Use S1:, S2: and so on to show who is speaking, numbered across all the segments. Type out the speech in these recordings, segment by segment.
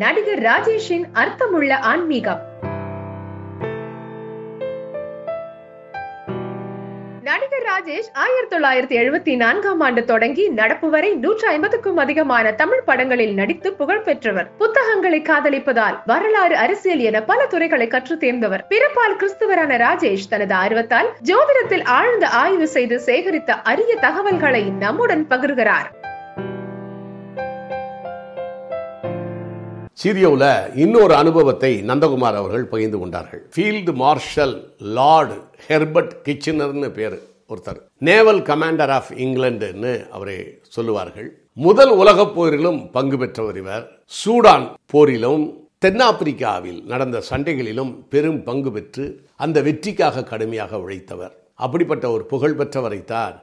S1: நடிகர் ராஜேஷின் அர்த்தமுள்ள ஆன்மீகம். நடிகர் ராஜேஷ் ஆயிரத்தி தொள்ளாயிரத்தி எழுபத்தி நான்காம் ஆண்டு தொடங்கி நடப்பு வரை நூற்றி ஐம்பதுக்கும் அதிகமான தமிழ் படங்களில் நடித்து புகழ் பெற்றவர். புத்தகங்களை காதலிப்பதால் வரலாறு அரசியல் என பல துறைகளை கற்று தேர்ந்தவர். பிறப்பால் கிறிஸ்துவரான ராஜேஷ் தனது ஆர்வத்தால் ஜோதிடத்தில் ஆழ்ந்த ஆய்வு செய்து சேகரித்த அரிய தகவல்களை நம்முடன் பகிர்கிறார்.
S2: சீரியோவில் இன்னொரு அனுபவத்தை நந்தகுமார் அவர்கள் பகிர்ந்து கொண்டார்கள். ஃபீல்டு மார்ஷல் லார்டு ஹெர்பர்ட் கிச்சனர்னு பேர் ஒருத்தர். நேவல் கமாண்டர் ஆஃப் இங்கிலாந்துன்னு அவரை சொல்லுவார்கள். முதல் உலகப் போரிலும் பங்கு பெற்றவர் இவர். சூடான் போரிலும் தென்னாப்பிரிக்காவில் நடந்த சண்டைகளிலும் பெரும் பங்கு பெற்று அந்த வெற்றிக்காக கடுமையாக உழைத்தவர். அப்படிப்பட்ட ஒரு புகழ்பெற்றவரைத்தான்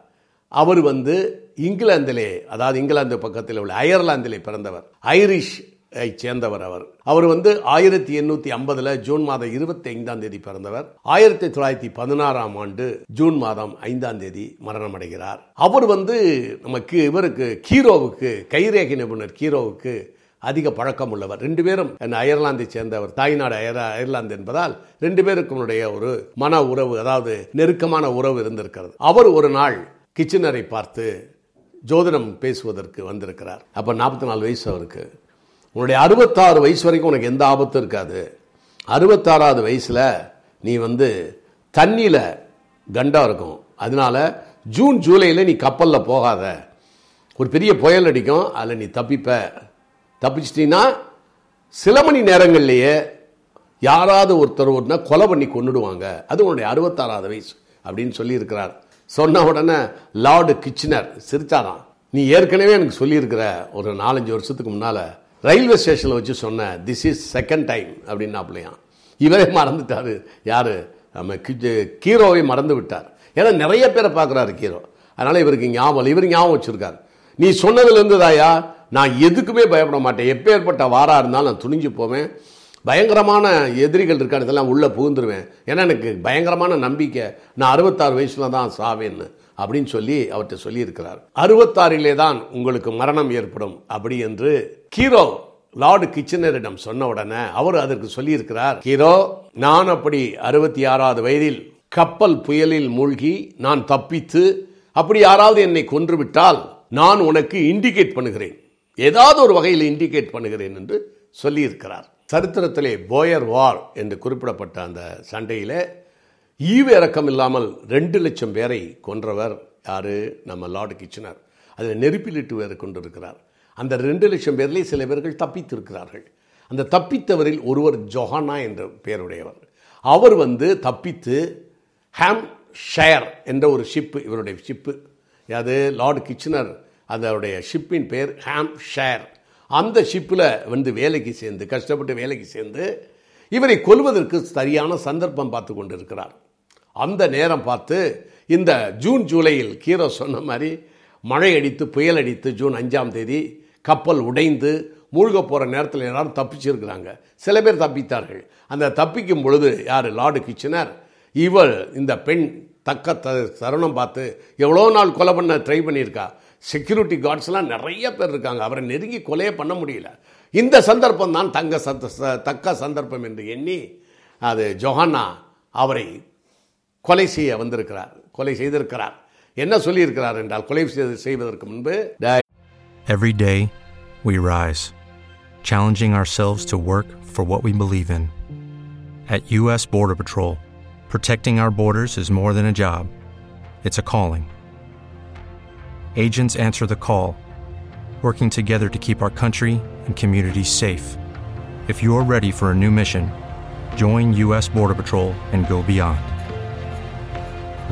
S2: அவர் வந்து இங்கிலாந்திலே அதாவது இங்கிலாந்து பக்கத்தில் உள்ள அயர்லாந்திலே பிறந்தவர். ஐரிஷ் ஐ சேர்ந்தவர் அவர். அவர் வந்து ஆயிரத்தி எண்ணூத்தி ஐம்பதுல ஜூன் மாதம் இருபத்தி ஐந்தாம் தேதி பிறந்தவர். ஆயிரத்தி தொள்ளாயிரத்தி பதினாறாம் ஆண்டு ஜூன் மாதம் ஐந்தாம் தேதி மரணம் அடைகிறார் அவர் வந்து நமக்கு இவருக்கு கீரோவுக்கு கைரேகை நிபுணர் கீரோவுக்கு அதிக பழக்கம் உள்ளவர். ரெண்டு பேரும் அயர்லாந்தை சேர்ந்தவர் தாய்நாடு அயர் அயர்லாந்து என்பதால் ரெண்டு பேருக்குடைய ஒரு மன உறவு அதாவது நெருக்கமான உறவு இருந்திருக்கிறது. அவர் ஒரு நாள் கிச்சனரை பார்த்து ஜோதிடம் பேசுவதற்கு வந்திருக்கிறார். அப்போ நாற்பத்தி நாலு வயசு அவருக்கு. உன்னுடைய அறுபத்தாறு வயசு வரைக்கும் உனக்கு எந்த ஆபத்தும் இருக்காது. அறுபத்தாறாவது வயசில் நீ வந்து தண்ணியில் கண்டாக இருக்கும். அதனால ஜூன் ஜூலையில் நீ கப்பலில் போகாத. ஒரு பெரிய புயல் அடிக்கும். அதில் நீ தப்பிப்ப. தப்பிச்சிட்டீங்கன்னா சில மணி நேரங்கள்லேயே யாராவது ஒருத்தர் ஒருனா கொலை பண்ணி கொண்டுடுவாங்க அது உன்னுடைய அறுபத்தாறாவது வயசு அப்படின்னு சொல்லியிருக்கிறார். சொன்ன உடனே லார்டு கிச்சனர் சிரிச்சாராம். நீ ஏற்கனவே எனக்கு சொல்லியிருக்கிற ஒரு நாலஞ்சு வருஷத்துக்கு முன்னால் ரயில்வே ஸ்டேஷனில் வச்சு சொன்னேன் திஸ் இஸ் செகண்ட் டைம் அப்படின்னாப்லையாம் இவரே மறந்துட்டார். யார்? நம்ம கீரோவை மறந்து விட்டார். ஏன்னா நிறைய பேரை பார்க்குறாரு கீரோ. அதனால் இவருக்கு ஞாபகம் இவர் ஞாபகம் வச்சுருக்கார். நீ சொன்னதுலேருந்து தாயா நான் எதுக்குமே பயப்பட மாட்டேன். எப்பேற்பட்ட வாரா இருந்தாலும் நான் துணிஞ்சு போவேன். பயங்கரமான எதிரிகள் இருக்கான இதெல்லாம் உள்ளே புகுந்துருவேன். ஏன்னா எனக்கு பயங்கரமான நம்பிக்கை. நான் அறுபத்தாறு வயசில் தான் சாவேன்னு. அப்படின்னு சொல்லி அவர்கிட்ட சொல்லியிருக்கிறார். அறுபத்தாறிலே தான் உங்களுக்கு மரணம் ஏற்படும் அப்படி என்று கீரோ லார்டு கிச்சனரிடம் சொன்ன உடனே அவர் அதற்கு சொல்லியிருக்கிறார். ஹீரோ நான் அப்படி அறுபத்தி ஆறாவது வயதில் கப்பல் புயலில் மூழ்கி நான் தப்பித்து அப்படி யாராவது என்னை கொன்றுவிட்டால் நான் உனக்கு இண்டிகேட் பண்ணுகிறேன். ஏதாவது ஒரு வகையில் இண்டிகேட் பண்ணுகிறேன் என்று சொல்லியிருக்கிறார். சரித்திரத்திலே போயர் வார் என்று குறிப்பிடப்பட்ட அந்த சண்டையில் ஈவு இறக்கம் இல்லாமல் ரெண்டு லட்சம் பேரை கொன்றவர் யாரு? நம்ம லார்டு கிச்சனர். அதில் நெருப்பிலிட்டு வேறு கொண்டிருக்கிறார். அந்த ரெண்டு லட்சம் பேர்லேயே சில பேர்கள் தப்பித்திருக்கிறார்கள். அந்த தப்பித்தவரில் ஒருவர் ஜொஹானா என்ற பெயருடையவர் அவர் வந்து தப்பித்து ஹாம் ஷயர் என்ற ஒரு ஷிப்பு இவருடைய ஷிப்பு அது லார்டு கிச்சனர். அதனுடைய ஷிப்பின் பேர் ஹாம் ஷயர் அந்த ஷிப்பில் வந்து வேலைக்கு சேர்ந்து கஷ்டப்பட்டு வேலைக்கு சேர்ந்து இவரை கொல்வதற்கு சரியான சந்தர்ப்பம் பார்த்து கொண்டு இருக்கிறார் அந்த நேரம் பார்த்து இந்த ஜூன் ஜூலையில் கீரோ சொன்ன மாதிரி மழை அடித்து புயல் அடித்து ஜூன் அஞ்சாம் தேதி கப்பல் உடைந்து மூழ்க போகிற நேரத்தில் எல்லாரும் தப்பிச்சிருக்கிறாங்க. சில பேர் தப்பித்தார்கள். அந்த தப்பிக்கும் பொழுது யார்? லார்டு கிச்சனர் இவள் இந்த பெண் தக்க த தருணம் பார்த்து எவ்வளோ நாள் கொலை பண்ண ட்ரை பண்ணியிருக்கா? செக்யூரிட்டி கார்ட்ஸ்லாம் நிறைய பேர் இருக்காங்க. அவரை நெருங்கி கொலையே பண்ண முடியல. இந்த சந்தர்ப்பம் தான் தங்க சந்த தக்க சந்தர்ப்பம் என்று எண்ணி அது ஜொஹானா அவரை கொலை செய்ய வந்திருக்கிறார் கொலை செய்திருக்கிறார் என்ன சொல்லியிருக்கிறார் என்றால் கொலை செய்வதற்கு முன்பு
S3: Every day, we rise, challenging ourselves to work for what we believe in. At U.S. Border Patrol, protecting our borders is more than a job, it's a calling. Agents answer the call, working together to keep our country and communities safe. If you're ready for a new mission, join U.S. Border Patrol and go beyond.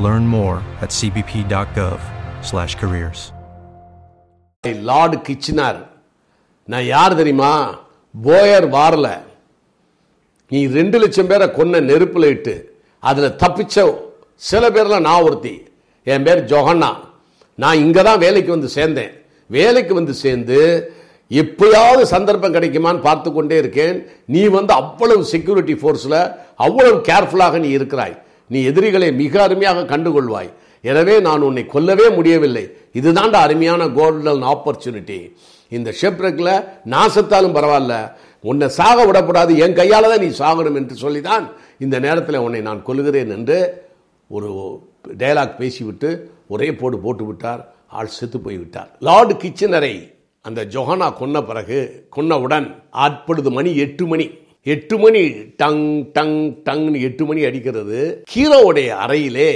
S3: Learn more at cbp.gov/careers.
S2: Lord Kitchener நான் யார் தெரியுமா? Boer வாரல. நீ ரெண்டு லட்சம் பேரை கொன்ன நெருப்பில் இட்டு அதில் தப்பிச்ச சில பேர்லாம் நான் ஒருத்தி. என் பேர் ஜொஹன்னா. நான் இங்கே தான் வேலைக்கு வந்து சேர்ந்தேன். வேலைக்கு வந்து சேர்ந்து எப்பயாவது சந்தர்ப்பம் கிடைக்குமான்னு பார்த்து கொண்டே இருக்கேன். நீ வந்து அவ்வளவு செக்யூரிட்டி ஃபோர்ஸில் அவ்வளவு கேர்ஃபுல்லாக நீ இருக்கிறாய். நீ எதிரிகளை மிக அருமையாக கண்டுகொள்வாய். எனவே நான் உன்னை கொல்லவே முடியவில்லை. இதுதான்டா அருமையான கோல்டன் ஆப்பர்ச்சுனிட்டி இந்த ஷெப்ரக்கில் நான் செத்தாலும் பரவாயில்ல. உன்னை சாக விடக்கூடாது. என் கையால் தான் நீ சாகணும் என்று சொல்லிதான் இந்த நேரத்தில் உன்னை நான் கொல்லுகிறேன் என்று ஒரு டயலாக் பேசிவிட்டு ஒரே போடு போட்டு விட்டார். ஆள் செத்து போய்விட்டார். லார்டு கிச்சனரை அந்த ஜொஹானா கொன்ன பிறகு கொன்னவுடன் அப்பொழுது மணி எட்டு மணி. எட்டு மணி டங் டங் டங்னு எட்டு மணி அடிக்கிறது. ஹீரோவுடைய அறையிலே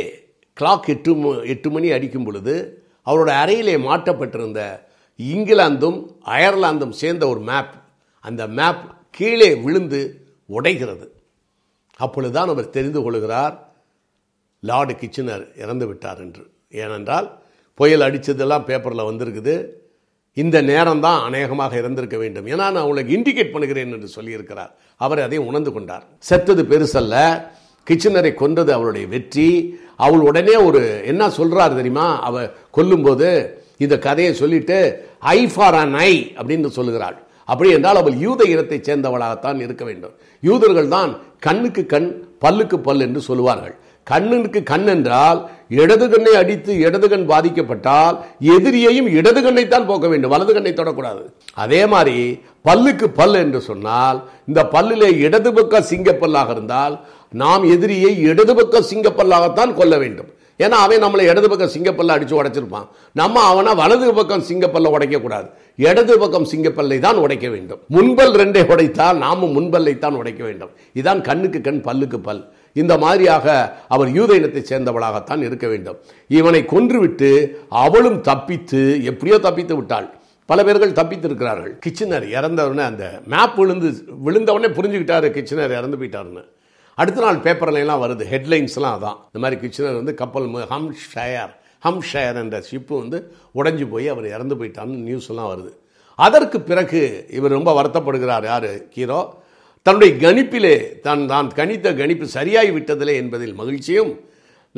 S2: கிளாக் எட்டு எட்டு மணி அடிக்கும் பொழுது அவரோட அறையிலே மாட்டப்பட்டிருந்த இங்கிலாந்தும் அயர்லாந்தும் சேர்ந்த ஒரு மேப் அந்த மேப் கீழே விழுந்து உடைகிறது. அப்பொழுதுதான் அவர் தெரிந்து கொள்கிறார் லார்டு கிச்சனர் இறந்து விட்டார் என்று. ஏனென்றால் புயல் அடித்ததெல்லாம் பேப்பரில் வந்திருக்குது. இந்த நேரம் தான் அநேகமாக இருந்திருக்க வேண்டும். ஏன்னா நான் உங்களுக்கு இண்டிகேட் பண்ணுகிறேன் என்று சொல்லியிருக்கிறார். அவர் அதை உணர்ந்து கொண்டார். செத்தது பெருசல்ல. கிச்சனரை கொன்றது அவளுடைய வெற்றி. அவள் உடனே ஒரு என்ன சொல்றாரு தெரியுமா? அவ கொல்லும்போது இந்த கதையை சொல்லிட்டு ஐ ஃபார் அன் ஐ அப்படின்னு சொல்லுகிறாள். அப்படி என்றால் அவள் யூத இனத்தைச் சேர்ந்தவளாகத்தான் இருக்க வேண்டும். யூதர்கள் தான் கண்ணுக்கு கண் பல்லுக்கு பல் என்று சொல்லுவார்கள். கண்ணுக்கு கண் என்றால் இடது கண்ணை அடித்து இடது கண் பாதிக்கப்பட்டால் எதிரியையும் இடது கண்ணைத்தான் போக்க வேண்டும். வலது கண்ணை தொடக்கூடாது. அதே மாதிரி பல்லுக்கு பல் என்று சொன்னால் இந்த பல்லிலே இடது பக்க சிங்கப்பல்லாக இருந்தால் நாம் எதிரியை இடது பக்க சிங்கப்பல்லாகத்தான் கொல்ல வேண்டும். ஏன்னா அவன் நம்மளை இடது பக்கம் சிங்கப்பல்ல அடிச்சு உடைச்சிருப்பான். நம்ம அவனை வலது பக்கம் சிங்கப்பல்ல உடைக்கக்கூடாது. இடது பக்கம் சிங்கப்பல்லை தான் உடைக்க வேண்டும். முன்பல் ரெண்டை உடைத்தால் நாமும் முன்பல்லை தான் உடைக்க வேண்டும். இதான் கண்ணுக்கு கண் பல்லுக்கு பல். இந்த மாதிரியாக அவர் யூத இனத்தைச் சேர்ந்தவளாகத்தான் இருக்க வேண்டும். இவனை கொன்றுவிட்டு அவளும் தப்பித்து எப்படியோ தப்பித்து விட்டாள். பல பேர்கள் தப்பித்திருக்கிறார்கள். கிச்சனர் இறந்தவொடனே அந்த மேப் விழுந்து விழுந்தவொடனே புரிஞ்சுக்கிட்டாரு கிச்சனர் இறந்து போயிட்டாருன்னு. அடுத்த நாள் பேப்பர்லாம் வருது. ஹெட்லைன்ஸ்லாம் அதான். இந்த மாதிரி கிச்சனர் வந்து கப்பல் மு- ஹம் ஷயர் ஹம் ஷயர் என்ற ஷிப்பு வந்து உடைஞ்சு போய் அவர் இறந்து போயிட்டான்னு நியூஸ் எல்லாம் வருது. அதற்கு பிறகு இவர் ரொம்ப வருத்தப்படுகிறார். யார்? ஹீரோ தன்னுடைய கணிப்பிலே தான் தான் கணித்த கணிப்பு சரியாகி விட்டதிலே என்பதில் மகிழ்ச்சியும்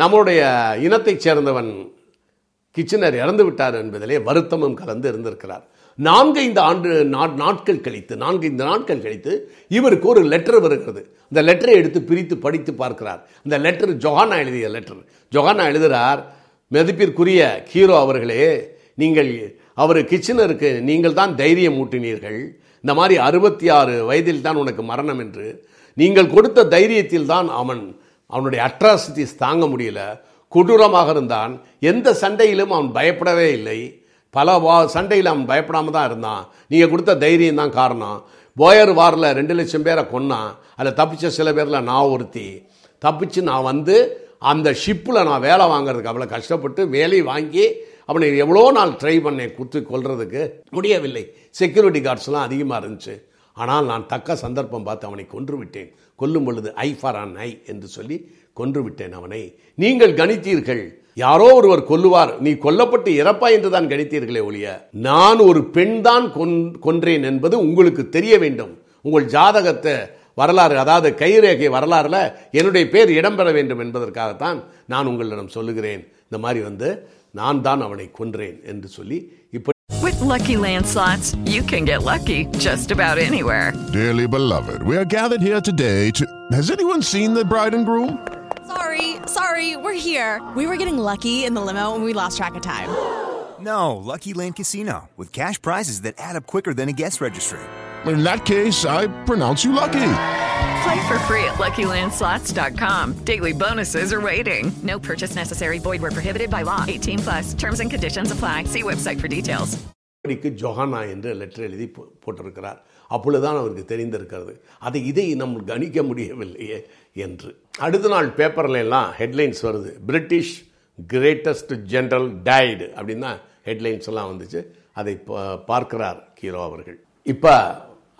S2: நம்முடைய இனத்தைச் சேர்ந்தவன் கிச்சனர் இறந்து விட்டார் என்பதிலே வருத்தமும் கலந்து இருந்திருக்கிறார். நான்கைந்து ஆண்டு நாட்கள் கழித்து நான்கைந்து நாட்கள் கழித்து இவருக்கு ஒரு லெட்டர் வருகிறது. அந்த லெட்டரை எடுத்து பிரித்து படித்து பார்க்கிறார். அந்த லெட்டர் ஜொஹானா எழுதிய லெட்டர் ஜொஹானா எழுதுகிறார் மதிப்பிற்குரிய ஹீரோ அவர்களே நீங்கள் அவர் கிச்சனருக்கு நீங்கள் தான் தைரியம் ஊட்டினீர்கள். இந்த மாதிரி அறுபத்தி ஆறு வயதில் தான் உனக்கு மரணம் என்று நீங்கள் கொடுத்த தைரியத்தில் தான் அவன் அவனுடைய அட்ராசிட்டிஸ் தாங்க முடியல. கொடூரமாக இருந்தான். எந்த சண்டையிலும் அவன் பயப்படவே இல்லை. பல வா சண்டையில் அவன் பயப்படாமல் தான் இருந்தான். நீங்கள் கொடுத்த தைரியம் தான் காரணம். போயர் வாரில் ரெண்டு லட்சம் பேரை கொன்னான். அதில் தப்பிச்ச சில பேரில் நான் ஒருத்தி. தப்பிச்சு நான் வந்து அந்த ஷிப்பில் நான் வேலை வாங்குறதுக்கு அவ்வளோ கஷ்டப்பட்டு வேலையை வாங்கி அவனை எவ்வளோ நாள் ட்ரை பண்ணேன் குத்து கொல்றதுக்கு முடியவில்லை. செக்யூரிட்டி கார்ட்ஸ்லாம் அதிகமாக இருந்துச்சு. ஆனால் நான் தக்க சந்தர்ப்பம் பார்த்து அவனை கொன்று விட்டேன். கொல்லும் பொழுது ஐ ஃபார் அன் ஐ என்று சொல்லி கொன்று விட்டேன் அவனை. நீங்கள் கணித்தீர்கள். யாரோ ஒருவர் கொல்லுவார். நீ கொல்லப்பட்டு இறப்பா என்று தான் கணித்தீர்களே ஒழிய நான் ஒரு பெண் தான் கொன்- கொன்றேன் என்பது உங்களுக்கு தெரிய வேண்டும். உங்கள் ஜாதகத்தை வரலாறு அதாவது கைரேகை வரலாறுல என்னுடைய பேர் இடம்பெற வேண்டும் என்பதற்காகத்தான் நான் உங்களிடம் சொல்லுகிறேன். இந்த மாதிரி வந்து நான் தான் அவனை கொன்றேன் என்று சொல்லி இப்படி
S4: With Lucky Land slots, you can get lucky just about anywhere.
S5: Dearly beloved, we are gathered here today to. Has anyone seen the bride and groom?
S6: Sorry, sorry, we're here. We were getting lucky in the limo and we lost track of time.
S7: No, Lucky Land Casino, with cash prizes that add up quicker than a guest registry.
S5: In that case, I pronounce you lucky.
S4: Play for free at LuckyLandSlots.com. Daily bonuses are waiting. No purchase necessary. Void were prohibited by law. 18 plus. Terms and conditions apply. See website for details.
S2: இப்படிக்கு Johanna என்று letter எழுதி போட்டிருக்கிறார் அப்பொழுதுதான் அவருக்கு தெரிந்திருக்கிறது அதை இதை நம்ம கணிக்க முடியவில்லையே என்று அடுத்த நாள் பேப்பர்ல எல்லாம் ஹெட்லைன்ஸ் வருது பிரிட்டிஷ் கிரேட்டஸ்ட் ஜென்ரல் டைடு அப்படின்னு ஹெட்லைன்ஸ் எல்லாம் வந்துச்சு அதை பார்க்கிறார் கீரோ அவர்கள் இப்போ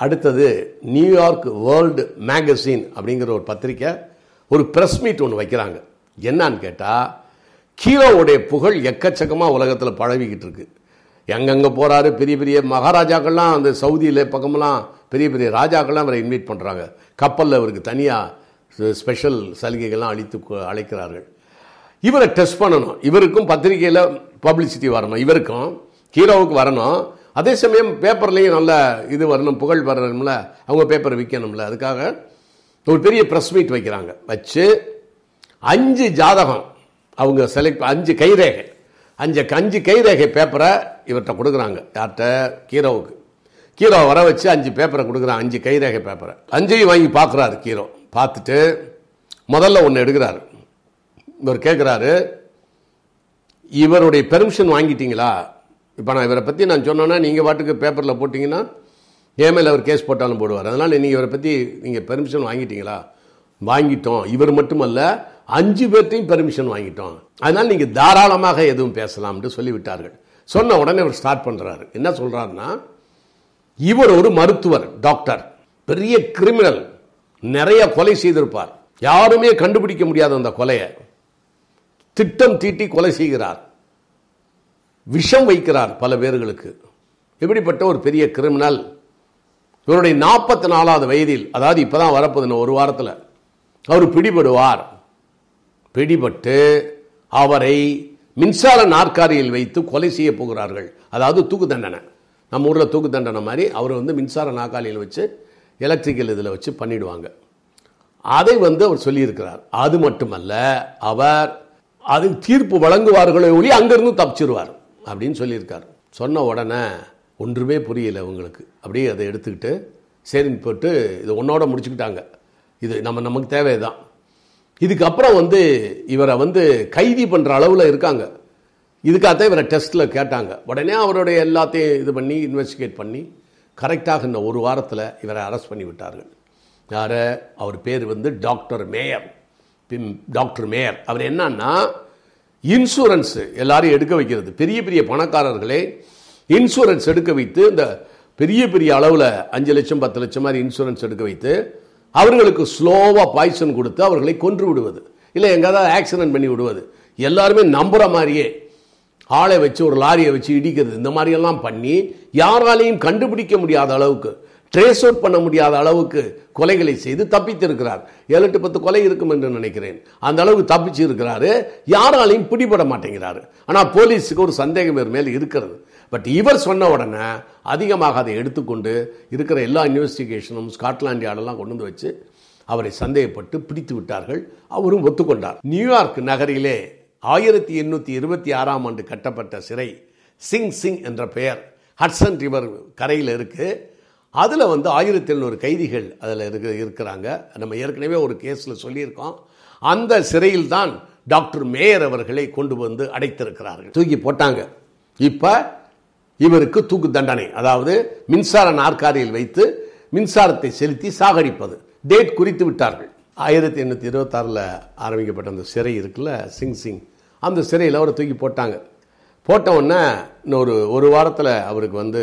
S2: அடுத்தது நியூயார்க் வேர்ல்டு மேகசின் அப்படிங்கிற ஒரு பத்திரிக்கை ஒரு ப்ரெஸ் மீட் ஒன்று வைக்கிறாங்க. என்னன்னு கேட்டால் கீரோவுடைய புகழ் எக்கச்சக்கமாக உலகத்தில் பழவிக்கிட்டு இருக்கு. எங்கெங்கே போகிறாரு பெரிய பெரிய மகாராஜாக்கள்லாம் அந்த சவுதியில் பக்கமெல்லாம் பெரிய பெரிய ராஜாக்கள்லாம் அவரை இன்வைட் பண்ணுறாங்க கப்பலில் அவருக்கு தனியாக ஸ்பெஷல் சலுகைகள்லாம் அளித்து அழைக்கிறார்கள். இவரை டெஸ்ட் பண்ணணும். இவருக்கும் பத்திரிகையில் பப்ளிசிட்டி வரணும். இவருக்கும் ஹீரோவுக்கு வரணும். அதே சமயம் பேப்பர்லேயும் நல்ல இது வரணும் புகழ் வரணும்ல அவங்க பேப்பரை விற்கணும்ல அதுக்காக ஒரு பெரிய ப்ரெஸ் மீட் வைக்கிறாங்க. வச்சு அஞ்சு ஜாதகம் அவங்க செலக்ட் அஞ்சு கைரேகை. அஞ்சு அஞ்சு கைரேகை பேப்பரை இவர்கிட்ட கொடுக்குறாங்க. யார்கிட்ட? கீரோவுக்கு. கீரோ வர வச்சு அஞ்சு பேப்பரை கொடுக்குறான் அஞ்சு கைரேகை பேப்பரை அஞ்சையும் வாங்கி பார்க்குறாரு கீரோ. பார்த்துட்டு முதல்ல ஒன்று எடுக்கிறாரு. இவர் கேட்குறாரு இவருடைய பெர்மிஷன் வாங்கிட்டீங்களா? இப்போ நான் இவரை பற்றி நான் சொன்னேன்னா நீங்கள் பாட்டுக்கு பேப்பரில் போட்டிங்கன்னா என் மேல அவர் கேஸ் போட்டாலும் போடுவார். அதனால் நீங்கள் இவரை பற்றி நீங்கள் பெர்மிஷன் வாங்கிட்டீங்களா? வாங்கிட்டோம். இவர் மட்டுமல்ல அஞ்சு பேர்த்தையும் பெர்மிஷன் வாங்கிட்டோம். அதனால் நீங்கள் தாராளமாக எதுவும் பேசலாம்னு சொல்லிவிட்டார்கள். சொன்ன உடனே அவர் ஸ்டார்ட் பண்ணுறாரு என்ன சொல்கிறாருன்னா இவர் ஒரு மருத்துவர் டாக்டர் பெரிய கிரிமினல் நிறைய கொலை செய்திருப்பார். யாருமே கண்டுபிடிக்க முடியாத அந்த கொலையை. திட்டம் தீட்டி கொலை செய்கிறார். விஷம் வைக்கிறார் பல பேர்களுக்கு. இப்படிப்பட்ட ஒரு பெரிய கிரிமினல்? இவருடைய நாற்பத்தி நாலாவது வயதில் அதாவது இப்போதான் வரப்போகுது ஒரு வாரத்தில் அவர் பிடிபடுவார். பிடிபட்டு அவரை மின்சார நாற்காலியில் வைத்து கொலை செய்ய போகிறார்கள். அதாவது தூக்கு தண்டனை. நம்ம ஊரில் தூக்கு தண்டனை மாதிரி அவர் வந்து மின்சார நாற்காலியில் வச்சு எலக்ட்ரிக்கல் இதில் வச்சு பண்ணிடுவாங்க. அதை வந்து அவர் சொல்லியிருக்கிறார். அது மட்டுமல்ல அவர் அது தீர்ப்பு வழங்குவார்களே ஒளி அங்கிருந்து தப்பிச்சிருவார். அப்படின்னு சொல்லியிருக்கார். சொன்ன உடனே ஒன்றுமே புரியல உங்களுக்கு. அப்படியே அதை எடுத்துக்கிட்டு சரின்னு போட்டு இதை ஒன்னோட முடிச்சுக்கிட்டாங்க. இது நம்ம நமக்கு தேவைதான். இதுக்கப்புறம் வந்து இவரை வந்து கைதி பண்ணுற அளவில் இருக்காங்க. இதுக்காகத்தான் இவரை டெஸ்ட்டில் கேட்டாங்க. உடனே அவருடைய எல்லாத்தையும் இது பண்ணி இன்வெஸ்டிகேட் பண்ணி கரெக்டாக இந்த ஒரு வாரத்தில் இவரை அரெஸ்ட் பண்ணி விட்டார்கள். யார்? அவர் பேர் வந்து டாக்டர் மேயர். பிம் டாக்டர் மேயர். அவர் என்னன்னா இன்சூரன்ஸ் எல்லாரையும் எடுக்க வைக்கிறது. பெரிய பெரிய பணக்காரர்களே இன்சூரன்ஸ் எடுக்க வைத்து இந்த பெரிய பெரிய அளவில் அஞ்சு லட்சம் பத்து லட்சம் மாதிரி இன்சூரன்ஸ் எடுக்க வைத்து அவர்களுக்கு ஸ்லோவாக பாய்சன் கொடுத்து அவர்களை கொன்று விடுவது. இல்லை எங்காவது ஆக்சிடென்ட் பண்ணி விடுவது. எல்லாருமே நம்புகிற மாதிரியே ஆளை வச்சு ஒரு லாரியை வச்சு இடிக்கிறது. இந்த மாதிரியெல்லாம் பண்ணி யாராலையும் கண்டுபிடிக்க முடியாத அளவுக்கு ட்ரேஸ் அவுட் பண்ண முடியாத அளவுக்கு கொலைகளை செய்து தப்பித்திருக்கிறார். ஏழு எட்டு பத்து கொலை இருக்கும் என்று நினைக்கிறேன். அந்த அளவுக்கு தப்பிச்சு இருக்கிறாரு யாராலையும் பிடிபட மாட்டேங்கிறாரு. ஆனால் போலீஸுக்கு ஒரு சந்தேகம் இவர் மேல் இருக்கிறது. பட் இவர் சொன்ன உடனே அதிகமாக அதை எடுத்துக்கொண்டு இருக்கிற எல்லா இன்வெஸ்டிகேஷனும் ஸ்காட்லாண்ட் யார்டெல்லாம் கொண்டு வந்து வச்சு அவரை சந்தேகப்பட்டு பிடித்து விட்டார்கள். அவரும் ஒத்துக்கொண்டார். நியூயார்க் நகரிலே ஆயிரத்தி எண்ணூற்றி இருபத்தி ஆறாம் ஆண்டு கட்டப்பட்ட சிறை சிங் சிங் என்ற பெயர். ஹட்சன் ரிவர் கரையில் இருக்குது அதில் வந்து ஆயிரத்தி எழுநூறு கைதிகள் அதில் இருக்கு இருக்கிறாங்க. நம்ம ஏற்கனவே ஒரு கேஸில் சொல்லியிருக்கோம். அந்த சிறையில் தான் டாக்டர் மேயர் அவர்களை கொண்டு வந்து அடைத்திருக்கிறார்கள். தூக்கி போட்டாங்க. இப்போ இவருக்கு தூக்கு தண்டனை அதாவது மின்சார நாற்காலியில் வைத்து மின்சாரத்தை செலுத்தி சாகடிப்பது. டேட் குறித்து விட்டார்கள். ஆயிரத்தி எண்ணூற்றி இருபத்தாறில் ஆரம்பிக்கப்பட்ட அந்த சிறை இருக்குல்ல சிங் சிங். அந்த சிறையில் அவரை தூக்கி போட்டாங்க. போட்ட உடனே இன்னொரு ஒரு வாரத்தில் அவருக்கு வந்து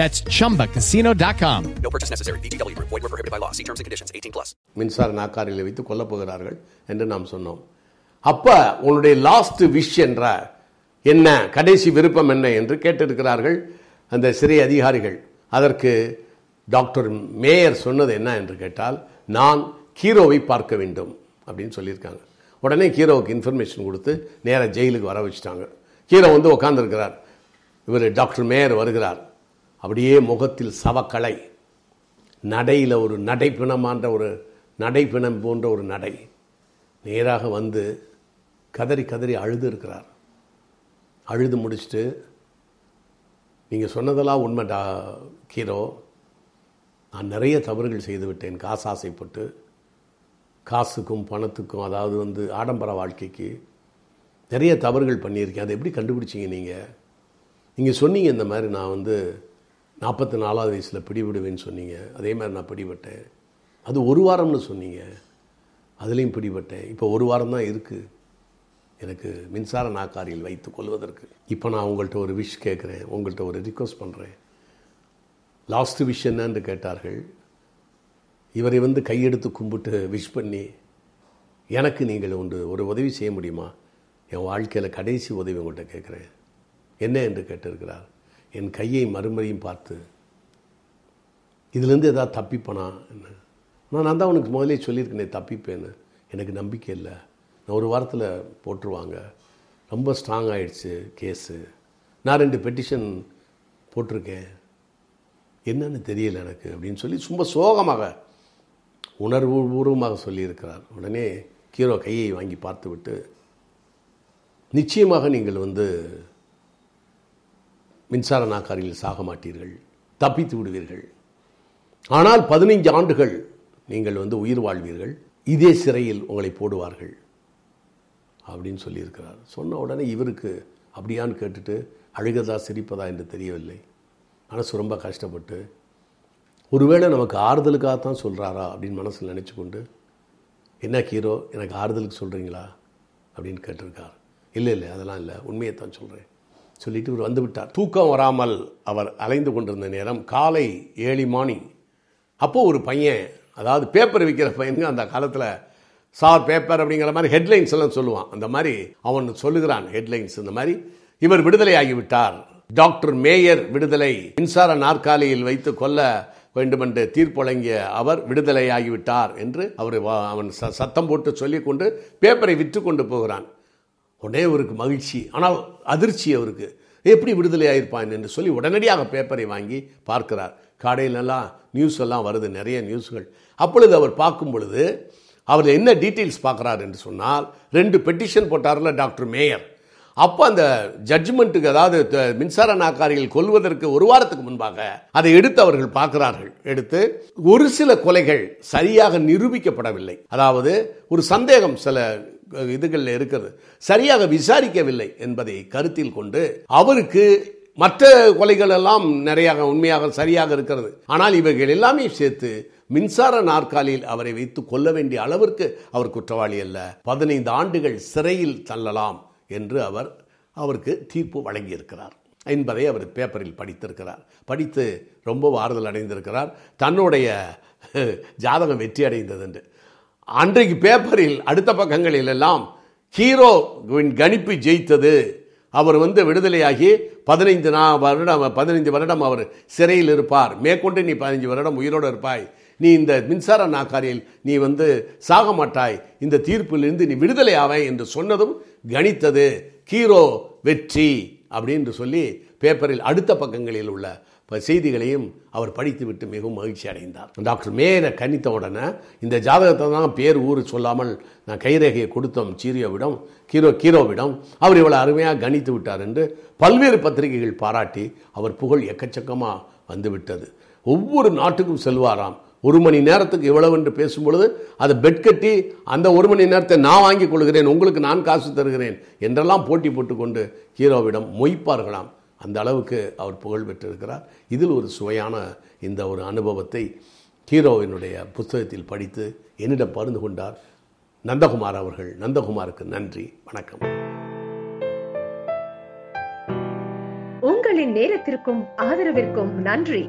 S8: That's chumbacasino.com.
S9: No purchase necessary. VGW Group. Void were prohibited by law. See terms and conditions. 18 plus.
S2: மின்சார நாக்காரியில் வைத்து கொல்லப் போகிறார்கள் என்று நாம் சொன்னோம் அப்ப உன்னுடைய லாஸ்ட் விஷ் என்ற என்ன கடைசி விருப்பம் என்ன என்று கேட்டிருக்கிறார்கள் அந்த சிறை அதிகாரிகள் அதற்கு டாக்டர் மேயர் சொன்னது என்ன என்று கேட்டால் நான் ஹீரோவை பார்க்க வேண்டும் அப்படின்னு சொல்லியிருக்காங்க உடனே ஹீரோவுக்கு இன்ஃபர்மேஷன் கொடுத்து நேராக ஜெயிலுக்கு வர வச்சுட்டாங்க ஹீரோ வந்து உட்காந்துருக்கிறார் இவர் டாக்டர் மேயர் வருகிறார் அப்படியே முகத்தில் சவக்கலை. நடையில் ஒரு நடைப்பிணமான்ற ஒரு நடைப்பிணம் போன்ற ஒரு நடை. நேராக வந்து கதறி கதறி அழுது இருக்கிறார். அழுது முடிச்சுட்டு நீங்கள் சொன்னதெல்லாம் உண்மை டா கீரோ. நான் நிறைய தவறுகள் செய்து விட்டேன். காசு ஆசைப்பட்டு காசுக்கும் பணத்துக்கும் அதாவது வந்து ஆடம்பர வாழ்க்கைக்கு நிறைய தவறுகள் பண்ணியிருக்கேன். அதை எப்படி கண்டுபிடிச்சீங்க நீங்கள் நீங்கள் சொன்னீங்க இந்த மாதிரி நான் வந்து நாற்பத்தி நாலாவது வயசில் பிடிபடுவேன்னு சொன்னீங்க. அதே மாதிரி நான் பிடிபட்டேன். அது ஒரு வாரம்னு சொன்னீங்க. அதுலேயும் பிடிபட்டேன். இப்போ ஒரு வாரம் தான் இருக்குது எனக்கு மின்சார நாக்காரியில் வைத்து கொள்வதற்கு. இப்போ நான் உங்கள்கிட்ட ஒரு விஷ் கேட்குறேன் உங்கள்கிட்ட ஒரு ரிக்வஸ்ட் பண்ணுறேன் லாஸ்ட்டு விஷ் என்னன்னு கேட்டார்கள். இவரை வந்து கையெடுத்து கும்பிட்டு விஷ் பண்ணி எனக்கு நீங்கள் ஒன்று ஒரு உதவி செய்ய முடியுமா? என் வாழ்க்கையில் கடைசி உதவி உங்கள்கிட்ட கேட்குறேன் என்ன என்று கேட்டிருக்கிறார். என் கையை மறுமுறையும் பார்த்து இதுலேருந்து எதாவது தப்பிப்பனா? என்ன. நான் நான் தான் உனக்கு முதலே சொல்லியிருக்கேனே தப்பிப்பேன்னு. எனக்கு நம்பிக்கை இல்லை. நான் ஒரு வாரத்தில் போட்டுருவாங்க. ரொம்ப ஸ்ட்ராங் ஆகிடுச்சு கேஸு. நான் ரெண்டு பெட்டிஷன் போட்டிருக்கேன். என்னன்னு தெரியல எனக்கு அப்படின்னு சொல்லி ரொம்ப சோகமாக உணர்வு பூர்வமாக சொல்லியிருக்கிறார். உடனே கீரோ கையை வாங்கி பார்த்து விட்டு நிச்சயமாக நீங்கள் வந்து மின்சார நாக்காரியில் சாக மாட்டீர்கள் தப்பித்து விடுவீர்கள். ஆனால் பதினைஞ்சு ஆண்டுகள் நீங்கள் வந்து உயிர் வாழ்வீர்கள் இதே சிறையில் உங்களை போடுவார்கள் அப்படின்னு சொல்லியிருக்கிறார். சொன்ன உடனே இவருக்கு அப்படியான்னு கேட்டுட்டு அழுகதா சிரிப்பதா என்று தெரியவில்லை. மனசு ரொம்ப கஷ்டப்பட்டு ஒருவேளை நமக்கு ஆறுதலுக்காகத்தான் சொல்கிறாரா அப்படின்னு மனசில் நினச்சி கொண்டு என்ன ஹீரோ எனக்கு ஆறுதலுக்கு சொல்கிறீங்களா அப்படின்னு கேட்டிருக்கார். இல்லை இல்லை அதெல்லாம் இல்லை உண்மையை தான் சொல்கிறேன் சொல்லிட்டு இவர் வந்து விட்டார். தூக்கம் வராமல் அவர் அலைந்து கொண்டிருந்த நேரம் காலை ஏழு மணி. அப்போது ஒரு பையன் அதாவது பேப்பர் விற்கிற பையனுங்க அந்த காலத்தில் சார் பேப்பர் அப்படிங்கிற மாதிரி ஹெட்லைன்ஸ் எல்லாம் சொல்லுவான். அந்த மாதிரி அவன் சொல்லுகிறான் ஹெட்லைன்ஸ் இந்த மாதிரி இவர் விடுதலை ஆகிவிட்டார் டாக்டர் மேயர் விடுதலை மின்சார நாற்காலியில் வைத்து கொல்ல வேண்டுமென்று தீர்ப்புழங்கிய அவர் விடுதலை ஆகிவிட்டார் என்று அவர் வா- அவன் ச- சத்தம் போட்டு சொல்லிக்கொண்டு பேப்பரை விற்று கொண்டு போகிறான். உடனே அவருக்கு மகிழ்ச்சி ஆனால் அதிர்ச்சி அவருக்கு. எப்படி விடுதலை ஆயிருப்பான் என்று சொல்லி உடனடியாக பேப்பரை வாங்கி பார்க்கிறார். காடையிலெல்லாம் நியூஸ் எல்லாம் வருது நிறைய நியூஸ்கள் அப்பொழுது அவர் பார்க்கும் பொழுது அவர் என்ன டீட்டெயில்ஸ் பார்க்குறார் என்று சொன்னால் ரெண்டு பெட்டிஷன் போட்டார்ல டாக்டர் மேயர். அப்போ அந்த ஜட்ஜ்மெண்ட்டுக்கு அதாவது மின்சார நாக்காரிகள் கொல்வதற்கு ஒரு வாரத்துக்கு முன்பாக அதை எடுத்து அவர்கள் பார்க்கிறார்கள். எடுத்து ஒரு சில கொலைகள் சரியாக நிரூபிக்கப்படவில்லை. அதாவது ஒரு சந்தேகம் சில இதுகளில் இருக்கிறது. சரியாக விசாரிக்கவில்லை என்பதை கருத்தில் கொண்டு அவருக்கு மற்ற கொலைகள் எல்லாம் நிறைய உண்மையாக சரியாக இருக்கிறது. ஆனால் இவைகள் எல்லாமே சேர்த்து மின்சார நாற்காலியில் அவரை வைத்து கொல்ல வேண்டிய அளவிற்கு அவர் குற்றவாளி அல்ல. பதினைந்து ஆண்டுகள் சிறையில் தள்ளலாம் என்று அவர் அவருக்கு தீர்ப்பு வழங்கியிருக்கிறார் என்பதை அவர் பேப்பரில் படித்திருக்கிறார். படித்து ரொம்ப ஆறுதல் அடைந்திருக்கிறார். தன்னுடைய ஜாதகம் வெற்றி அடைந்தது என்று. அன்றைக்கு பேப்பரில் அடுத்த பக்கங்களில் எல்லாம் ஹீரோ கணிப்பு ஜெயித்தது. அவர் வந்து விடுதலையாகி பதினைந்து நா வருடம் பதினைந்து வருடம் அவர் சிறையில் இருப்பார். மேற்கொண்டு நீ பதினைஞ்சு வருடம் உயிரோடு இருப்பாய். நீ இந்த மின்சார நாக்காரியில் நீ வந்து சாக மாட்டாய். இந்த தீர்ப்பிலிருந்து நீ விடுதலை ஆவாய் என்று சொன்னதும் கணித்தது. ஹீரோ வெற்றி அப்படின்னு சொல்லி பேப்பரில் அடுத்த பக்கங்களில் உள்ள செய்திகளையும் அவர் படித்துவிட்டு மிகவும் மகிழ்ச்சி அடைந்தார். டாக்டர் மேயரை கணித்த உடனே இந்த ஜாதகத்தை தான் பேர் ஊர் சொல்லாமல் நான் கைரேகையை கொடுத்தோம் சீரியோவிடம் கீரோ கீரோவிடம். அவர் இவ்வளோ அருமையாக கணித்து விட்டார் என்று பல்வேறு பத்திரிகைகள் பாராட்டி அவர் புகழ் எக்கச்சக்கமாக வந்துவிட்டது. ஒவ்வொரு நாட்டுக்கும் செல்வாராம். ஒரு மணி நேரத்துக்கு இவ்வளவு என்று பேசும்பொழுது அதை பெட் கட்டி அந்த ஒரு மணி நேரத்தை நான் வாங்கிக் கொள்கிறேன் உங்களுக்கு நான் காசு தருகிறேன் என்றெல்லாம் போட்டி போட்டுக்கொண்டு ஹீரோவிடம் மொய்ப்பார்களாம். அந்த அளவுக்கு அவர் புகழ் பெற்றிருக்கிறார். இதில் ஒரு சுவையான இந்த ஒரு அனுபவத்தை ஹீரோவினுடைய புத்தகத்தில் படித்து என்னிடம் பருந்து கொண்டார் நந்தகுமார் அவர்கள். நந்தகுமாருக்கு நன்றி. வணக்கம்.
S1: உங்களின் நேரத்திற்கும் ஆதரவிற்கும் நன்றி.